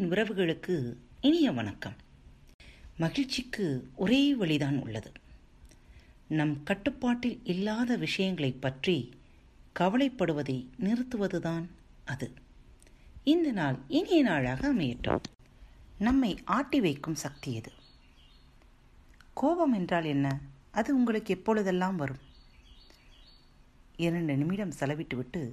அன்பின் உறவுகளுக்கு இனிய வணக்கம். மகிழ்ச்சிக்கு ஒரே வழிதான் உள்ளது. நம் கட்டுப்பாட்டில் இல்லாத விஷயங்களைப் பற்றி கவலைப்படுவதை நிறுத்துவதுதான் அது. இந்த நாள் இனிய நாளாக அமையட்டும். நம்மை ஆட்டி வைக்கும் சக்தி எது? கோபம் என்றால் என்ன? அது உங்களுக்கு எப்பொழுதெல்லாம் வரும்? இரண்டு நிமிடம் செலவிட்டுவிட்டு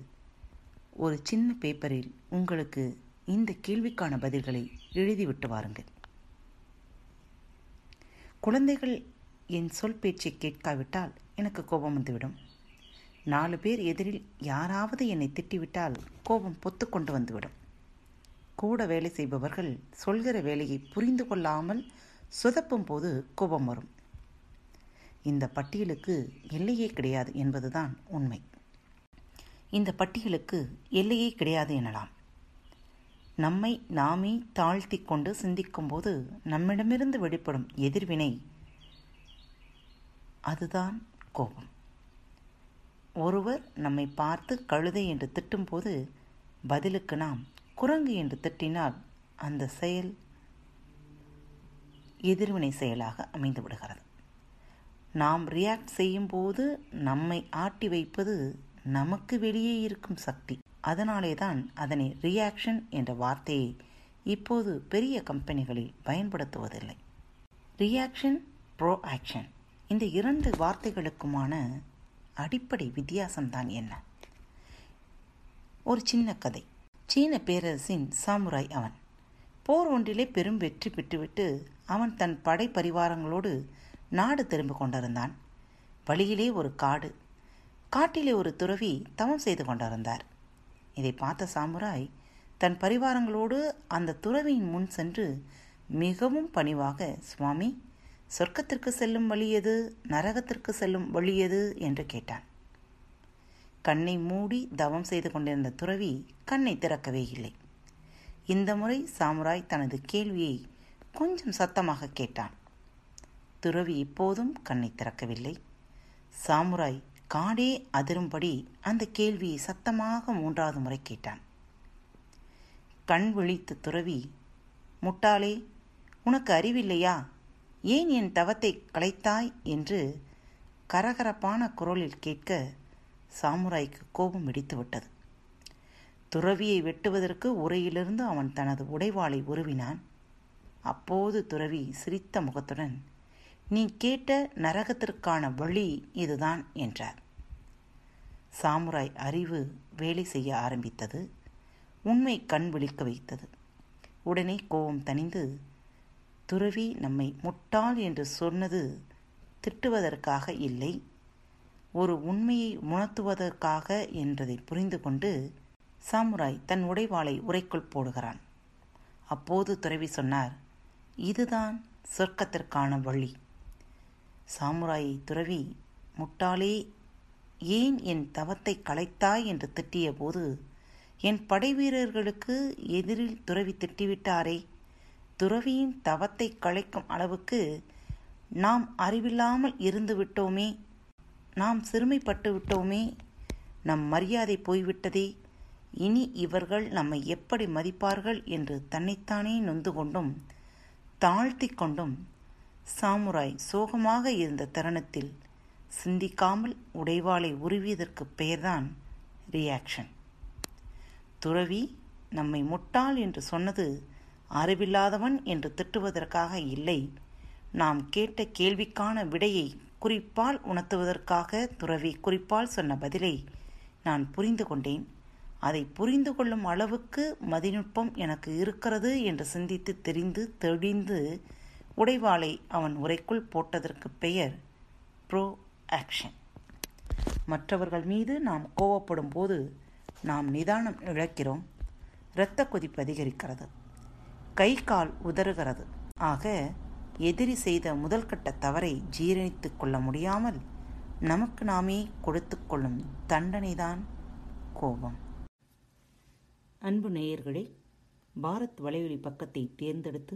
ஒரு சின்ன பேப்பரில் உங்களுக்கு இந்த கேள்விக்கான பதில்களை எழுதிவிட்டு வாருங்கள். குழந்தைகள் என் சொல் பேச்சை கேட்காவிட்டால் எனக்கு கோபம் வந்துவிடும். நாலு பேர் எதிரில் யாராவது என்னை திட்டிவிட்டால் கோபம் பொத்துக்கொண்டு வந்துவிடும். கூட வேலை செய்பவர்கள் சொல்கிற வேலையை புரிந்து கொள்ளாமல் சுதப்பும் போது கோபம் வரும். இந்த பட்டியலுக்கு எல்லையே கிடையாது என்பதுதான் உண்மை. இந்த பட்டியலுக்கு எல்லையே கிடையாது எனலாம். நம்மை நாமே தாழ்த்தி கொண்டு சிந்திக்கும்போது நம்மிடமிருந்து வெளிப்படும் எதிர்வினை அதுதான் கோபம். ஒருவர் நம்மை பார்த்து கழுதை என்று திட்டும்போது பதிலுக்கு நாம் குரங்கு என்று திட்டினால் அந்த செயல் எதிர்வினை செயலாக அமைந்து விடுகிறது. நாம் ரியாக்ட் செய்யும்போது நம்மை ஆட்டி வைப்பது நமக்கு வெளியே இருக்கும் சக்தி. அதனாலே தான் அதனை ரியாக்ஷன் என்ற வார்த்தையை இப்போது பெரிய கம்பெனிகளில் பயன்படுத்துவதில்லை. ரியாக்ஷன் ப்ரோ ஆக்ஷன் இந்த இரண்டு வார்த்தைகளுக்குமான அடிப்படை வித்தியாசம்தான் என்ன? ஒரு சின்ன கதை. சீன பேரரசின் சாமுராய் அவன். போர் ஒன்றிலே பெரும் வெற்றி பெற்றுவிட்டு அவன் தன் படை பரிவாரங்களோடு நாடு திரும்பி கொண்டிருந்தான். வழியிலே ஒரு காடு. காட்டிலே ஒரு துறவி தவம் செய்து கொண்டிருந்தார். இதை பார்த்த சாமுராய் தன் பரிவாரங்களோடு அந்த துறவியின் முன் சென்று மிகவும் பணிவாக சுவாமி சொர்க்கத்திற்கு செல்லும் வழி எது? நரகத்திற்கு செல்லும் வழி எது? என்று கேட்டான். கண்ணை மூடி தவம் செய்து கொண்டிருந்த துறவி கண்ணை திறக்கவே இல்லை. இந்த முறை சாமுராய் தனது கேள்வியை கொஞ்சம் சத்தமாக கேட்டான். துறவி இப்போதும் கண்ணை திறக்கவில்லை. சாமுராய் காடே அதிரும்படி அந்த கேள்வியை சத்தமாக மூன்றாவது முறை கேட்டான். கண் விழித்த துறவி முட்டாளே உனக்கு அறிவில்லையா? ஏன் என் தவத்தை கலைத்தாய் என்று கரகரப்பான குரலில் கேட்க சாமுராய்க்கு கோபம் வெடித்துவிட்டது துறவியை வெட்டுவதற்கு உரையிலிருந்து அவன் தனது உடைவாளை உருவினான். அப்போது துறவி சிரித்த முகத்துடன் நீ கேட்ட நரகத்திற்கான வழி இதுதான் என்றார். சாமுராய் அறிவு வேலை செய்ய ஆரம்பித்தது. உண்மை கண் விழிக்க வைத்தது. உடனே கோபம் தணிந்து துறவி நம்மை முட்டாள் என்று சொன்னது திட்டுவதற்காக இல்லை. ஒரு உண்மையை உணர்த்துவதற்காக என்றதை புரிந்து கொண்டு சாமுராய் தன் உடைவாளை உரைக்குள் போடுகிறான். அப்போது துறவி சொன்னார் இதுதான் சொர்க்கத்திற்கான வழி. சாமுராயை துறவி முட்டாளே ஏன் என் தவத்தை கலைத்தாய் என்று திட்டிய போது என் படைவீரர்களுக்கு எதிரில் துறவி திட்டிவிட்டாரே. துறவியின் தவத்தை கலைக்கும் அளவுக்கு நாம் அறிவில்லாமல் இருந்து விட்டோமே. நாம் சிறுமைப்பட்டு விட்டோமே. நம் மரியாதை போய்விட்டதே. இனி இவர்கள் நம்மை எப்படி மதிப்பார்கள்? என்று தன்னைத்தானே நொந்து கொண்டும் தாழ்த்தி கொண்டும் சாமுராய் சோகமாக இருந்த தருணத்தில் சிந்திக்காமல் உடைவாளை உருவியதற்கு பெயர்தான் ரியாக்ஷன் துறவி நம்மை முட்டாள் என்று சொன்னது அறிவில்லாதவன் என்று திட்டுவதற்காக இல்லை. நாம் கேட்ட கேள்விக்கான விடையை குறிப்பால் உணர்த்துவதற்காக துறவி குறிப்பால் சொன்ன பதிலை நான் புரிந்து கொண்டேன். அதை புரிந்து கொள்ளும் அளவுக்கு மதிநுட்பம் எனக்கு இருக்கிறது என்று சிந்தித்து தெரிந்து தெளிந்து உடைவாளை அவன் உரைக்குள் போட்டதற்கு பெயர் ப்ரோ ஆக்ஷன். மற்றவர்கள் மீது நாம் கோவப்படும் போது நாம் நிதானம் இழக்கிறோம். இரத்த கொதிப்பு அதிகரிக்கிறது. கை கால் உதறுகிறது. ஆக எதிரி செய்த முதல் கட்ட தவறை ஜீரணித்து கொள்ள முடியாமல் நமக்கு நாமே கொடுத்து கொள்ளும் தண்டனைதான் கோபம். அன்பு நேயர்களே பாரத் வலையொலி பக்கத்தை தேர்ந்தெடுத்து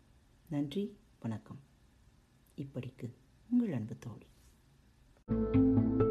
நன்றி வணக்கம். இப்படிக்கு உங்கள் அன்பு தோழி. thank you